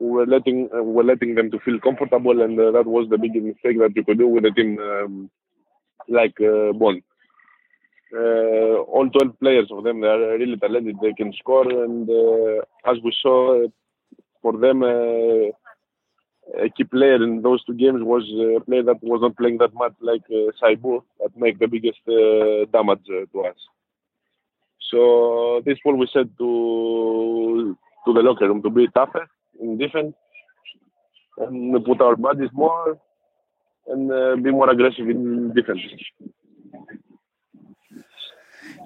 We were letting uh, we were letting them to feel comfortable, and uh, that was the biggest mistake that you could do with a team um, like uh, Bonn. Uh, all 12 players of them, they are really talented. They can score, and as we saw, for them, a key player in those two games was a player that was not playing that much, like uh, Saibou, that make the biggest uh, damage uh, to us. So this what we said to to the locker room to be tougher in defense and put our bodies more and uh, be more aggressive in defense.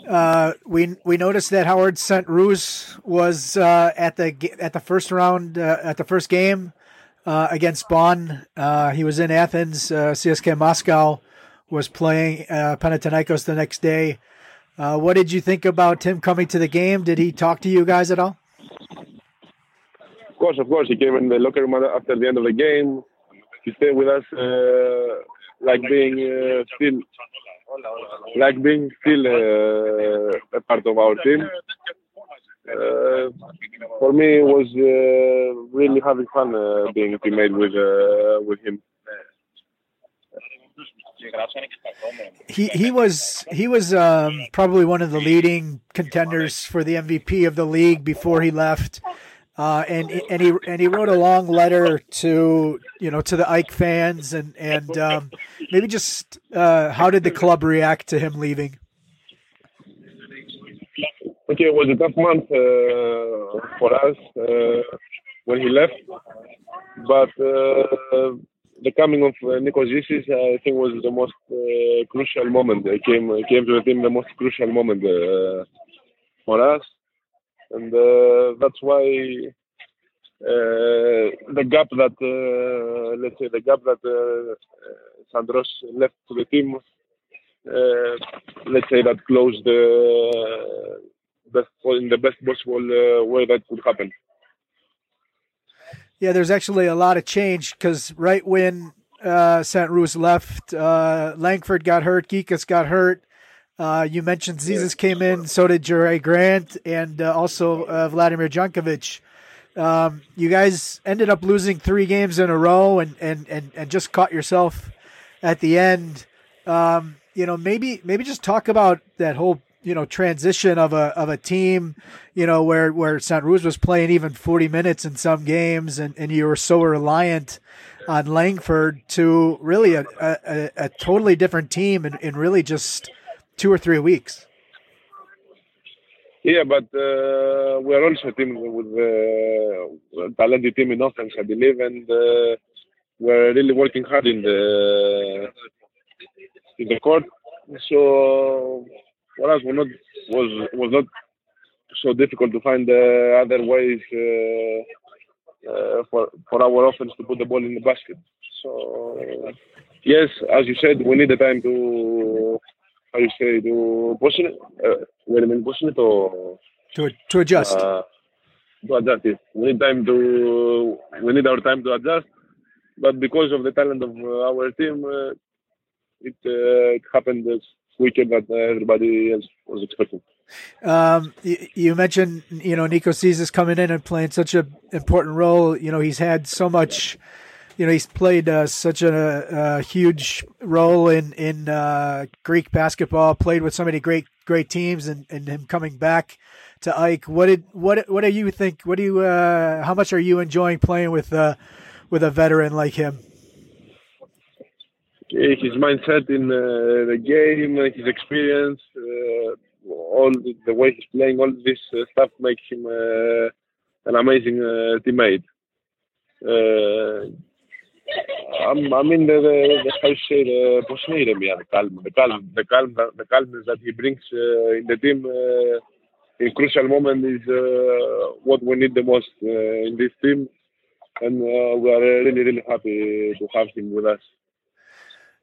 Uh, we we noticed that Howard Sant-Roos was uh, at the at the first round uh, at the first game uh, against Bonn. Uh, he was in Athens. Uh, CSKA Moscow was playing uh, Panathinaikos the next day. Uh, what did you think about him coming to the game? Did he talk to you guys at all? Of course, of course, he came in the locker room after the end of the game. He stayed with us, uh, like being still, like being still a part of our team. Uh, for me, it was uh, really having fun uh, being a teammate with uh, with him. He he was he was um, probably one of the leading contenders for the MVP of the league before he left. Uh, and and he and he wrote a long letter to you know to the AEK fans and and um, maybe just uh, how did the club react to him leaving? Okay, it was a tough month uh, for us uh, when he left, but uh, the coming of uh, Nikos Zisis, I think, was the most uh, crucial moment. It came came to the team the most crucial moment uh, for us, and uh, that's why the gap that let's say the gap that Sant-Roos left to the team. Let's say that closed the best in the best possible uh, way that could happen. Yeah, there's actually a lot of change because right when uh, Sant-Roos left, uh, Langford got hurt, Gkikas got hurt. Uh, you mentioned Zisis came in, so did Jure Grant, and uh, also uh, Vladimir Jankovic. Um, you guys ended up losing three games in a row, and, and, and, and just caught yourself at the end. Um, you know, maybe maybe just talk about that whole you know transition of a of a team, you know, where where Sant-Roos was playing even forty minutes in some games, and, and you were so reliant on Langford to really a, a, a totally different team in, in really just two or three weeks. Yeah, but uh, we are also a team with uh, a talented team in offense, I believe, and uh, we're really working hard in the in the court. So for us, was not was was not so difficult to find uh, other ways uh, uh, for for our offense to put the ball in the basket. So yes, as you said, we need the time to how you say to push it. Uh, wait a minute, push it or to to adjust. uh, to adjust it. We need time to we need our time to adjust. But because of the talent of uh, our team, uh, it uh, it happened as that everybody else was expecting. Um, you, mentioned, you know, Nikos Zisis coming in and playing such an important role. You know, he's had so much, you know, he's played uh, such a, a huge role in in uh, Greek basketball. Played with so many great great teams, and, and him coming back to AEK. What did what what do you think? What do you? Uh, how much are you enjoying playing with uh, with a veteran like him? his mindset in uh, the game, uh, his experience, uh, all the, the, way he's playing, all this stuff makes him an amazing teammate. I'm, I mean, the, the, the how you say the Bosnian, the calm, the calm, the calm, the calmness that he brings in the team in crucial moment is uh, what we need the most uh, in this team, and uh, we are really really happy to have him with us.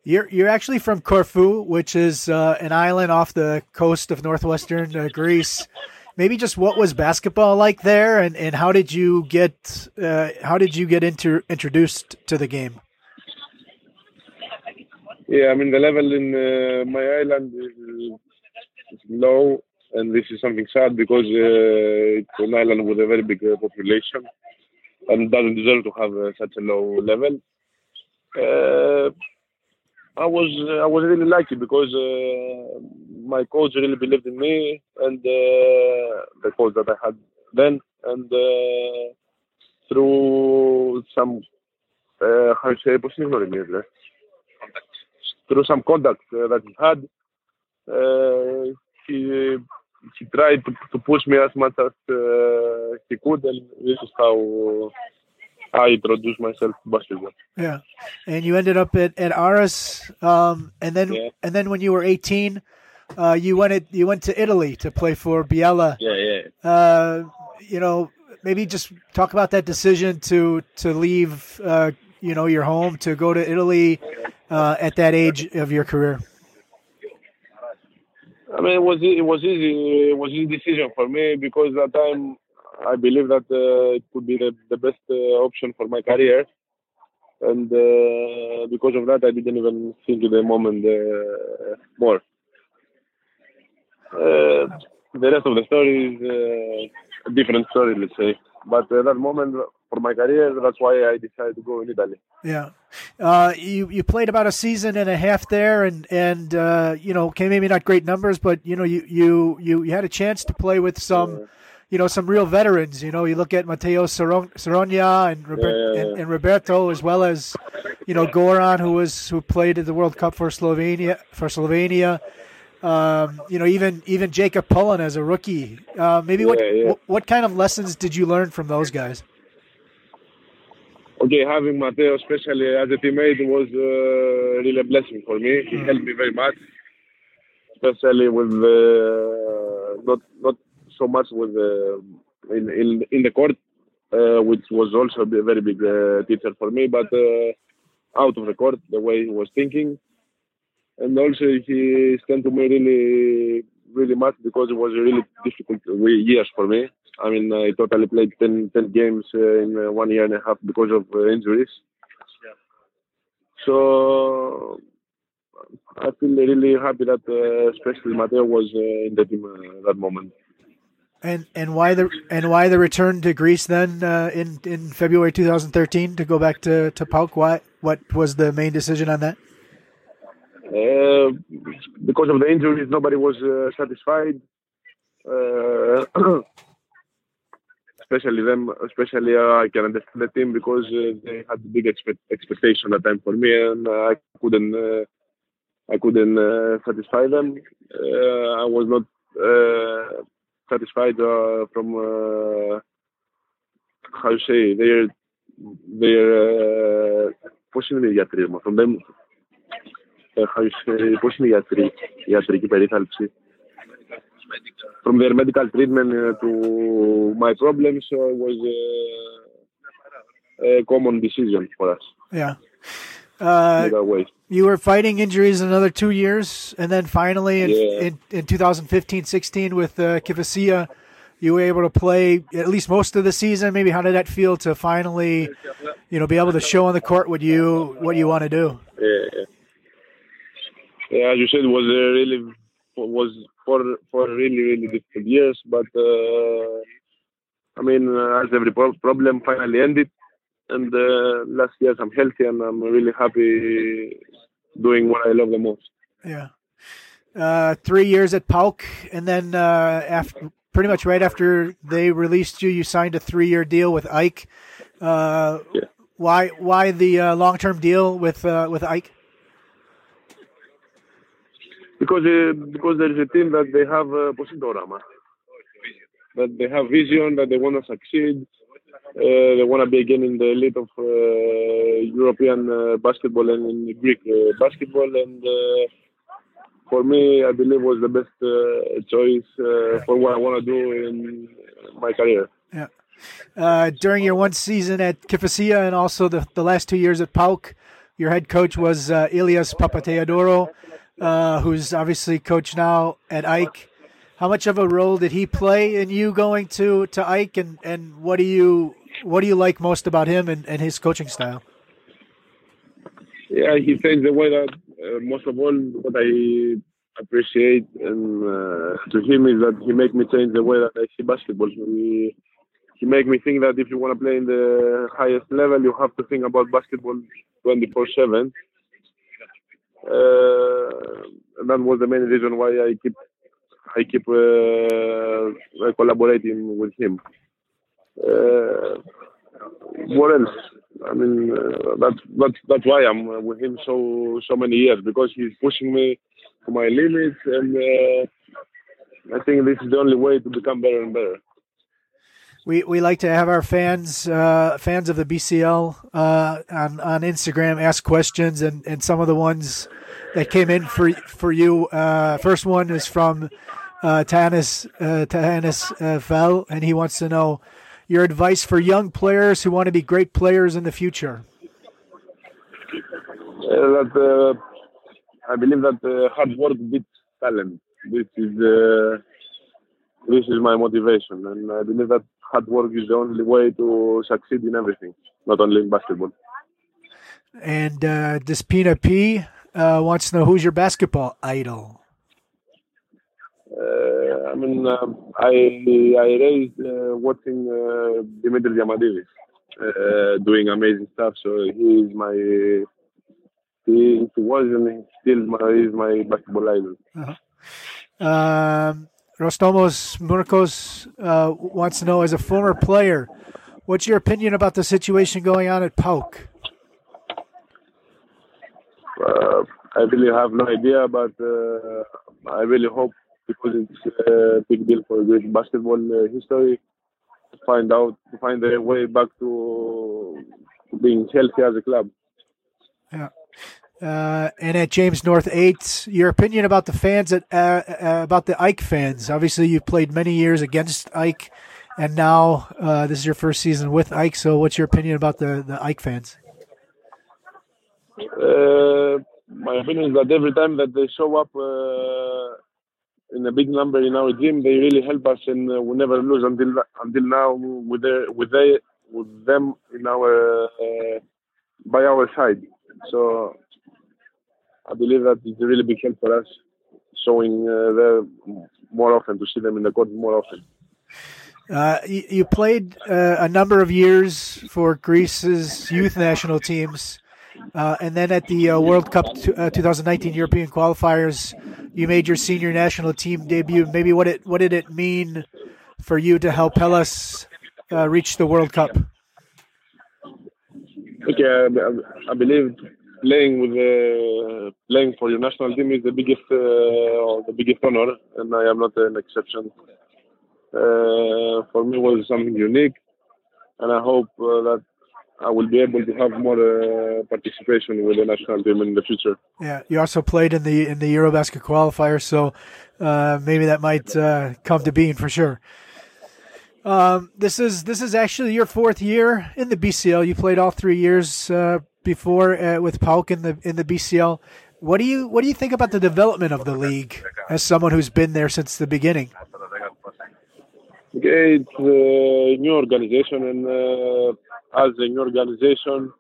You're you're actually from Corfu, which is uh, an island off the coast of northwestern uh, Greece. Maybe just what was basketball like there, and, and how did you get uh, how did you get into introduced to the game? Yeah, I mean the level in uh, my island is, is, low, and this is something sad because uh, it's an island with a very big uh, population and doesn't deserve to have such a low level. I was I was really lucky because uh, my coach really believed in me and uh, the coach that I had then and uh, through some how you say πώς είναι through some contact that he had he he tried to, to push me as much as he could and this is how I introduced myself to basketball. Yeah, and you ended up at at Aris, um, and then yeah. and then when you were eighteen, uh, you went at, you went to Italy to play for Biella. Yeah, yeah. Uh, you know, maybe just talk about that decision to to leave. Uh, you know, your home to go to Italy uh, at that age of your career. I mean, it was it was easy. It was easy decision for me because that time I believe that uh, it could be the, the best uh, option for my career. And uh, because of that, I didn't even think in the moment uh, more. Uh, the rest of the story is uh, a different story, let's say. But at that moment, for my career, that's why I decided to go in Italy. Yeah, uh, you you played about a season and a half there, and and uh, you know, came maybe not great numbers, but you know, you you you, you had a chance to play with some you know, some real veterans. You know, you look at Matteo Soragna and, Robert, yeah, yeah, yeah. And, and, Roberto, as well as you know Goran, who was who played at the World Cup for Slovenia for Slovenia. Um, you know, even even Jacob Pullen as a rookie. Uh, maybe what, what, what kind of lessons did you learn from those guys? Okay, having Matteo, especially as a teammate, was uh, really a blessing for me. He mm-hmm. helped me very much, especially with uh, not not so much with the in in, in the court, uh, which was also a very big uh, teacher for me. But uh, out of the court, the way he was thinking, and also he stand to me really really much because it was a really difficult years for me. I mean, I totally played 10, 10 games uh, in uh, one year and a half because of uh, injuries. So I feel really happy that, especially Matteo was in the team at that moment. And and why the and why the return to Greece then uh, in in February 2013 to go back to to PAOK? What what was the main decision on that? Uh, because of the injuries, nobody was uh, satisfied. Uh, especially them, especially uh, I can understand the team because uh, they had big expect, expectation at time for me, and I couldn't I couldn't satisfy them. I was not satisfied uh, from uh, how you say their their uh, πώς είναι οι γιατροί μου, from them how you say, πώς είναι οι γιατροί, η ιατρική περίθαλψη from their medical treatment uh, to my problems so it was uh, a common decision for us yeah uh, you were fighting injuries another two years, and then finally in yeah. in, in 2015-16 with uh, Kifisia, you were able to play at least most of the season. Maybe how did that feel to finally, you know, be able to show on the court what you what you want to do? Yeah, yeah. as you said, it was really was for for really really difficult years, but uh, I mean, uh, as every problem finally ended and uh, last year I'm healthy and I'm really happy doing what I love the most. Yeah. Uh, three years at PAOK, and then uh, after pretty much right after they released you, you signed a three-year deal with AEK. Uh, yeah. Why? Why the uh, long-term deal with uh, with AEK? Because because there is a team that they have uh, that they have vision, that they want to succeed, they want to be again in the elite of uh, European uh, basketball and in Greek uh, basketball. And uh, for me, I believe was the best uh, choice uh, for what I want to do in my career. Yeah. Uh, during your one season at Kifisia and also the, the last two years at PAOK, your head coach was uh, Ilias Papatheodorou, uh, who's obviously coach now at AEK. How much of a role did he play in you going to, to AEK, and, and what do you what do you like most about him and, and his coaching style? Yeah, he changed the way that uh, most of all what I appreciate and uh, to him is that he make me change the way that I see basketball. He, he make me think that if you want to play in the highest level, you have to think about basketball 24/7. Uh, that was the main reason why I keep I keep uh, collaborating with him. Uh, what else? I mean, uh, that's that's that's why I'm with him so so many years because he's pushing me to my limits, and uh, I think this is the only way to become better and better. We we like to have our fans uh, fans of the BCL uh, on on Instagram ask questions, and, and some of the ones that came in for for you. Uh, first one is from uh, Tanis uh, Tanis uh, Fell, and he wants to know your advice for young players who want to be great players in the future. Uh, that uh, I believe that uh, hard work beats talent. This is uh, this is my motivation, and I believe that hard work is the only way to succeed in everything, not only in basketball. And uh, Despina P uh, wants to know who's your basketball idol. Uh, I mean, um, I I raised uh, watching uh, Dimitri Diamantidis uh, doing amazing stuff. So he is my he, he was and he still my, is my basketball idol. Uh-huh. Um, Rostomos Murkos uh, wants to know, as a former player, what's your opinion about the situation going on at PAOK? Uh, I really have no idea, but uh, I really hope because it's a big deal for Greek basketball uh, history to find out to find their way back to, to being healthy as a club. Yeah. Uh, and at James North Eight, your opinion about the fans at uh, uh, about the AEK fans. Obviously, you've played many years against AEK, and now uh, this is your first season with AEK. So, what's your opinion about the the AEK fans? Uh, my opinion is that every time that they show up uh, in a big number in our gym, they really help us, and uh, we never lose until until now with their with they with them in our uh, by our side. So I believe that it's a really big help for us, showing uh, them more often to see them in the court more often. Uh, you, you played uh, a number of years for Greece's youth national teams. Uh, and then at the uh, World Cup t- uh, 2019 European qualifiers, you made your senior national team debut. Maybe what it what did it mean for you to help Hellas uh, reach the World Cup? Okay, I, I believe playing with playing for your national team is the biggest uh, the biggest honor, and I am not an exception. For me, it was something unique, and I hope that I will be able to have more uh, participation with the national team in the future. Yeah, you also played in the in the EuroBasket qualifier, so uh, maybe that might uh, come to being for sure. Um, this is this is actually your fourth year in the BCL. You played all three years uh, before uh, with PAOK in the in the BCL. What do you what do you think about the development of the league as someone who's been there since the beginning? Okay, it's a new organization, and uh, as a new organization,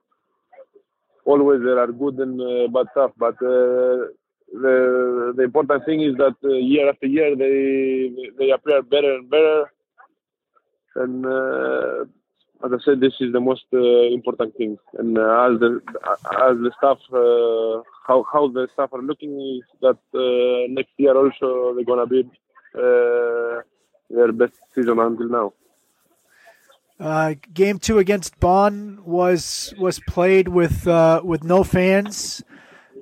always there are good and uh, bad stuff. But uh, the the important thing is that uh, year after year they they appear better and better. And uh, as I said, this is the most uh, important thing. And uh, as the as the staff, how how the staff are looking is that next year also they're gonna be their best season until now. Uh, game two against Bonn was was played with uh, with no fans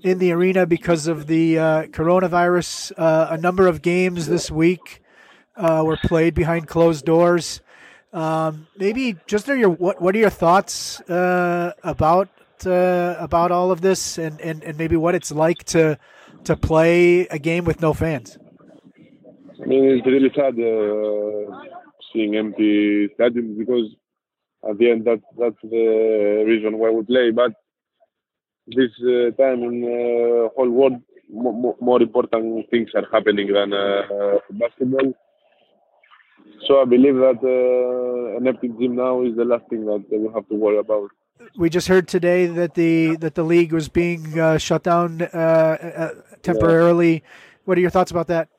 in the arena because of the uh, coronavirus. Uh, a number of games this week uh, were played behind closed doors. Um, maybe just are your what what are your thoughts about about all of this and, and, and maybe what it's like to to play a game with no fans? I mean, it's really sad seeing empty stadiums because at the end that that's the reason why we play. But this uh, time in the uh, whole world, mo- more important things are happening than uh, basketball. So I believe that uh, an empty gym now is the last thing that we have to worry about. We just heard today that the that the league was being uh, shut down uh, uh, temporarily. Yeah. What are your thoughts about that?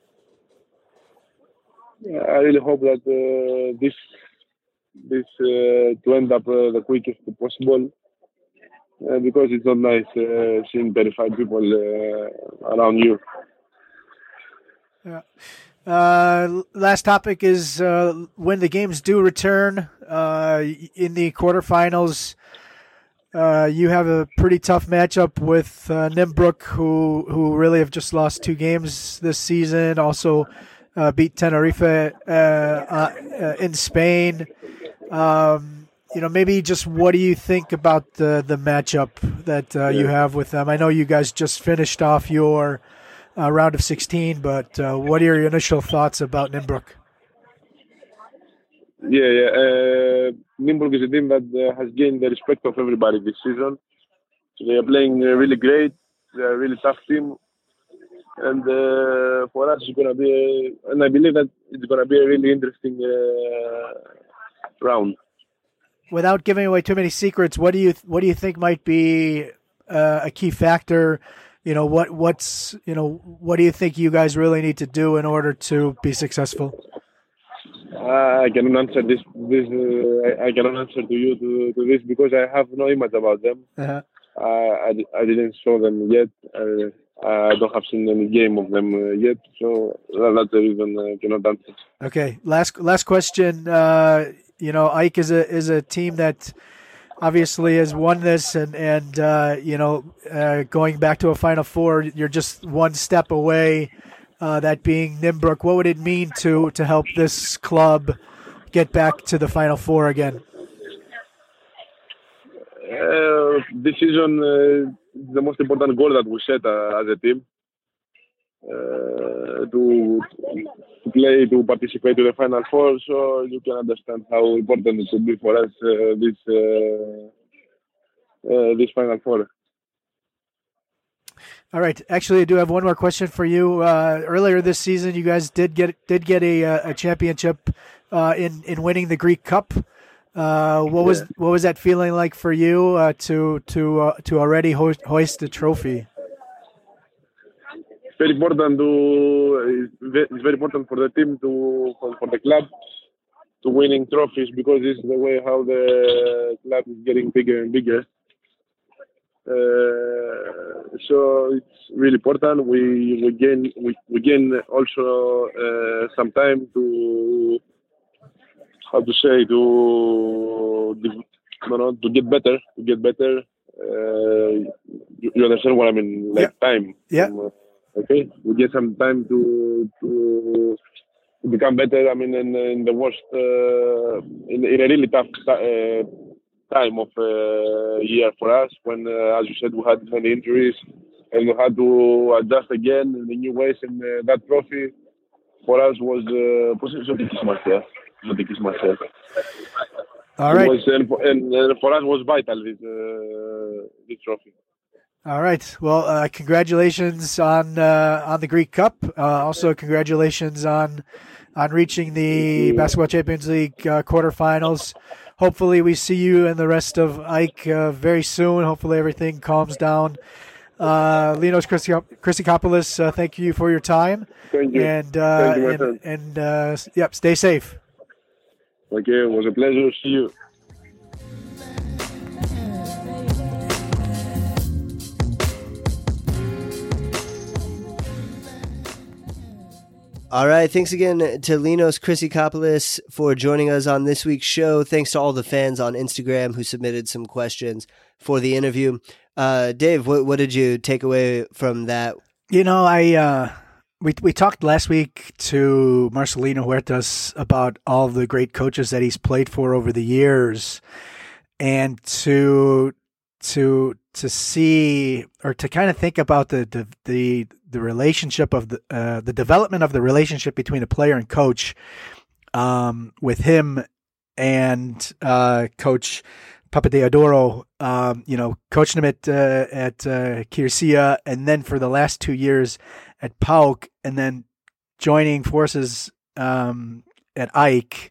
I really hope that uh, this this uh, to end up the quickest possible. because it's not nice seeing terrified people around you. Yeah. Uh, last topic is uh, when the games do return uh, in the quarterfinals. Uh, you have a pretty tough matchup with uh, Nymburk, who who really have just lost two games this season. Also uh, beat Tenerife in Spain. Um, you know, maybe just what do you think about the the matchup that yeah. you have with them? I know you guys just finished off your uh, round of 16. But uh, what are your initial thoughts about Nymburk? Yeah, yeah. Uh, Nymburk is a team that uh, has gained the respect of everybody this season. So they are playing uh, really great. They are a really tough team. And uh, for us, it's going to be, a, and I believe that it's going to be a really interesting round. Without giving away too many secrets, what do you what do you think might be a key factor you know what what's you know what do you think you guys really need to do in order to be successful? Uh, I cannot answer this. This uh, I, cannot answer to you to, to this because I have no image about them. Uh-huh. Uh, I, I didn't show them yet. Uh, I don't have seen any game of them uh, yet, so that's the reason I cannot answer. Okay, last last question. Uh, you know, AEK is a is a team that obviously has won this, and and uh, you know, uh, going back to a Final Four, you're just one step away. Uh, that being Nymburk, what would it mean to to help this club get back to the Final Four again? Uh, season, uh, the most important goal that we set uh, as a team uh, to play to participate to the final four. So you can understand how important it should be for us uh, this uh, uh, this final four. All right. Actually, I do have one more question for you. Uh, earlier this season, you guys did get did get a, a championship in in winning the Greek Cup. Uh, what yeah. was what was that feeling like for you uh, to to uh, to already hoist, hoist the trophy? very important to it's very important for the team to for, for the club to winning trophies because it's the way how the club is getting bigger and bigger. Uh, so it's really important. We we gain we, we gain also uh, some time to how to say to you know to get better to get better. Uh, you, you, understand what I mean? Like yeah. time. Yeah. Um, Okay, we get some time to to, become better. I mean, in, in the worst, uh, in, in, a really tough uh, time of uh, year for us, when, uh, as you said, we had many injuries and we had to adjust again in the new ways. And uh, that trophy for us was uh, All right. Was, and, for, and, and, for us was vital this uh, this trophy. All right. Well, uh, congratulations on uh, on the Greek Cup. Uh, also, congratulations on on reaching the Basketball Champions League uh, quarterfinals. Hopefully, we see you and the rest of AEK uh, very soon. Hopefully, everything calms down. Uh, Linos Chrysikopoulos, uh, thank you for your time. Thank you. And thank you, and, and yep, stay safe. Okay, it was a pleasure to see you. All right. Thanks again to Linos Chrysikopoulos for joining us on this week's show. Thanks to all the fans on Instagram who submitted some questions for the interview. Uh, Dave, what, what did you take away from that? You know, I uh, we we talked last week to Marcelinho Huertas about all the great coaches that he's played for over the years, and to to to see or to kind of think about the the the, the relationship of the uh, the development of the relationship between a player and coach, um, with him and uh, Coach Papatheodorou, um, you know, coaching him at uh, at uh, Kifisia, and then for the last two years at PAOK, and then joining forces um, at AEK,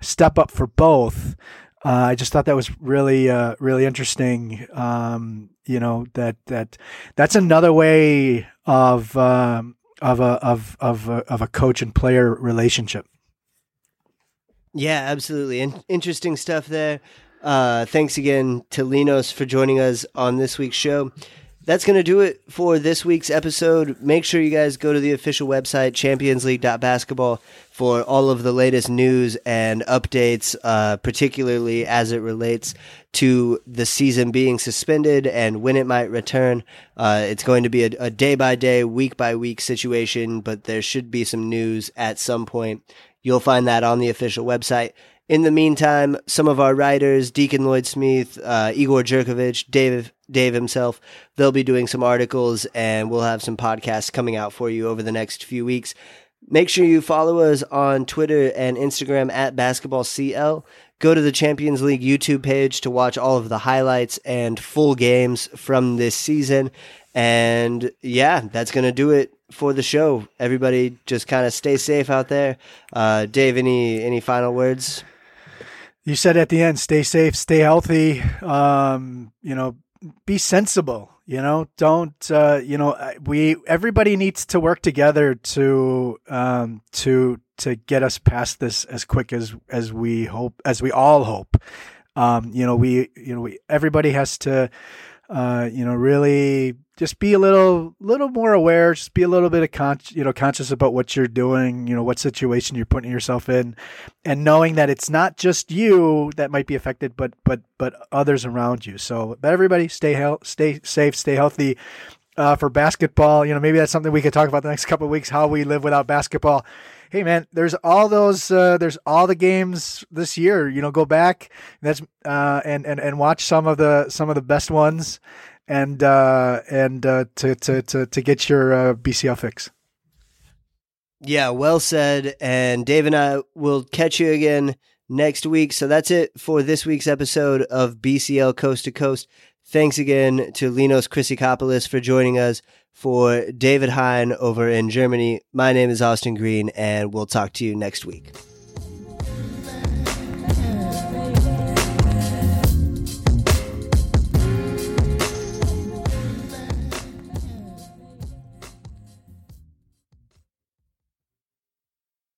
step up for both. Uh, I just thought that was really, uh, really interesting. Um, you know that that that's another way of um, of a of of a, of a coach and player relationship. Yeah, absolutely. In- interesting stuff there. Uh, thanks again to Linos for joining us on this week's show. That's going to do it for this week's episode. Make sure you guys go to the official website, championsleague.basketball, for all of the latest news and updates, uh, particularly as it relates to the season being suspended and when it might return. Uh, it's going to be a day by day, week by week situation, but there should be some news at some point. You'll find that on the official website. In the meantime, some of our writers, Deacon Lloyd Smith, uh, Igor Jerkovich, Dave, Dave himself, they'll be doing some articles and we'll have some podcasts coming out for you over the next few weeks. Make sure you follow us on Twitter and Instagram at basketballcl. Go to the Champions League YouTube page to watch all of the highlights and full games from this season. And yeah, that's going to do it for the show. Everybody just kind of stay safe out there. Uh, Dave, any, any final words? You said at the end, stay safe, stay healthy. Um, you know, be sensible. You know, don't. Uh, you know, we everybody needs to work together to um, to to get us past this as quick as as we hope, as we all hope. Um, you know, we you know we everybody has to uh, you know, really just be a little, little more aware. Just be a little bit of con- you know, conscious about what you're doing. You know, what situation you're putting yourself in, and knowing that it's not just you that might be affected, but but but others around you. So, but everybody, stay health, stay safe, stay healthy. Uh, for basketball, you know, maybe that's something we could talk about the next couple of weeks. How we live without basketball hey man, there's all those, uh, there's all the games this year. You know, go back that's uh, and and and watch some of the some of the best ones, and uh, and uh, to to to to get your uh, BCL fix. Yeah, well said. And Dave and I will catch you again next week. So that's it for this week's episode of BCL Coast to Coast. Thanks again to Linos Chrysikopoulos for joining us. For David Hein over in Germany, my name is Austin Green, and we'll talk to you next week.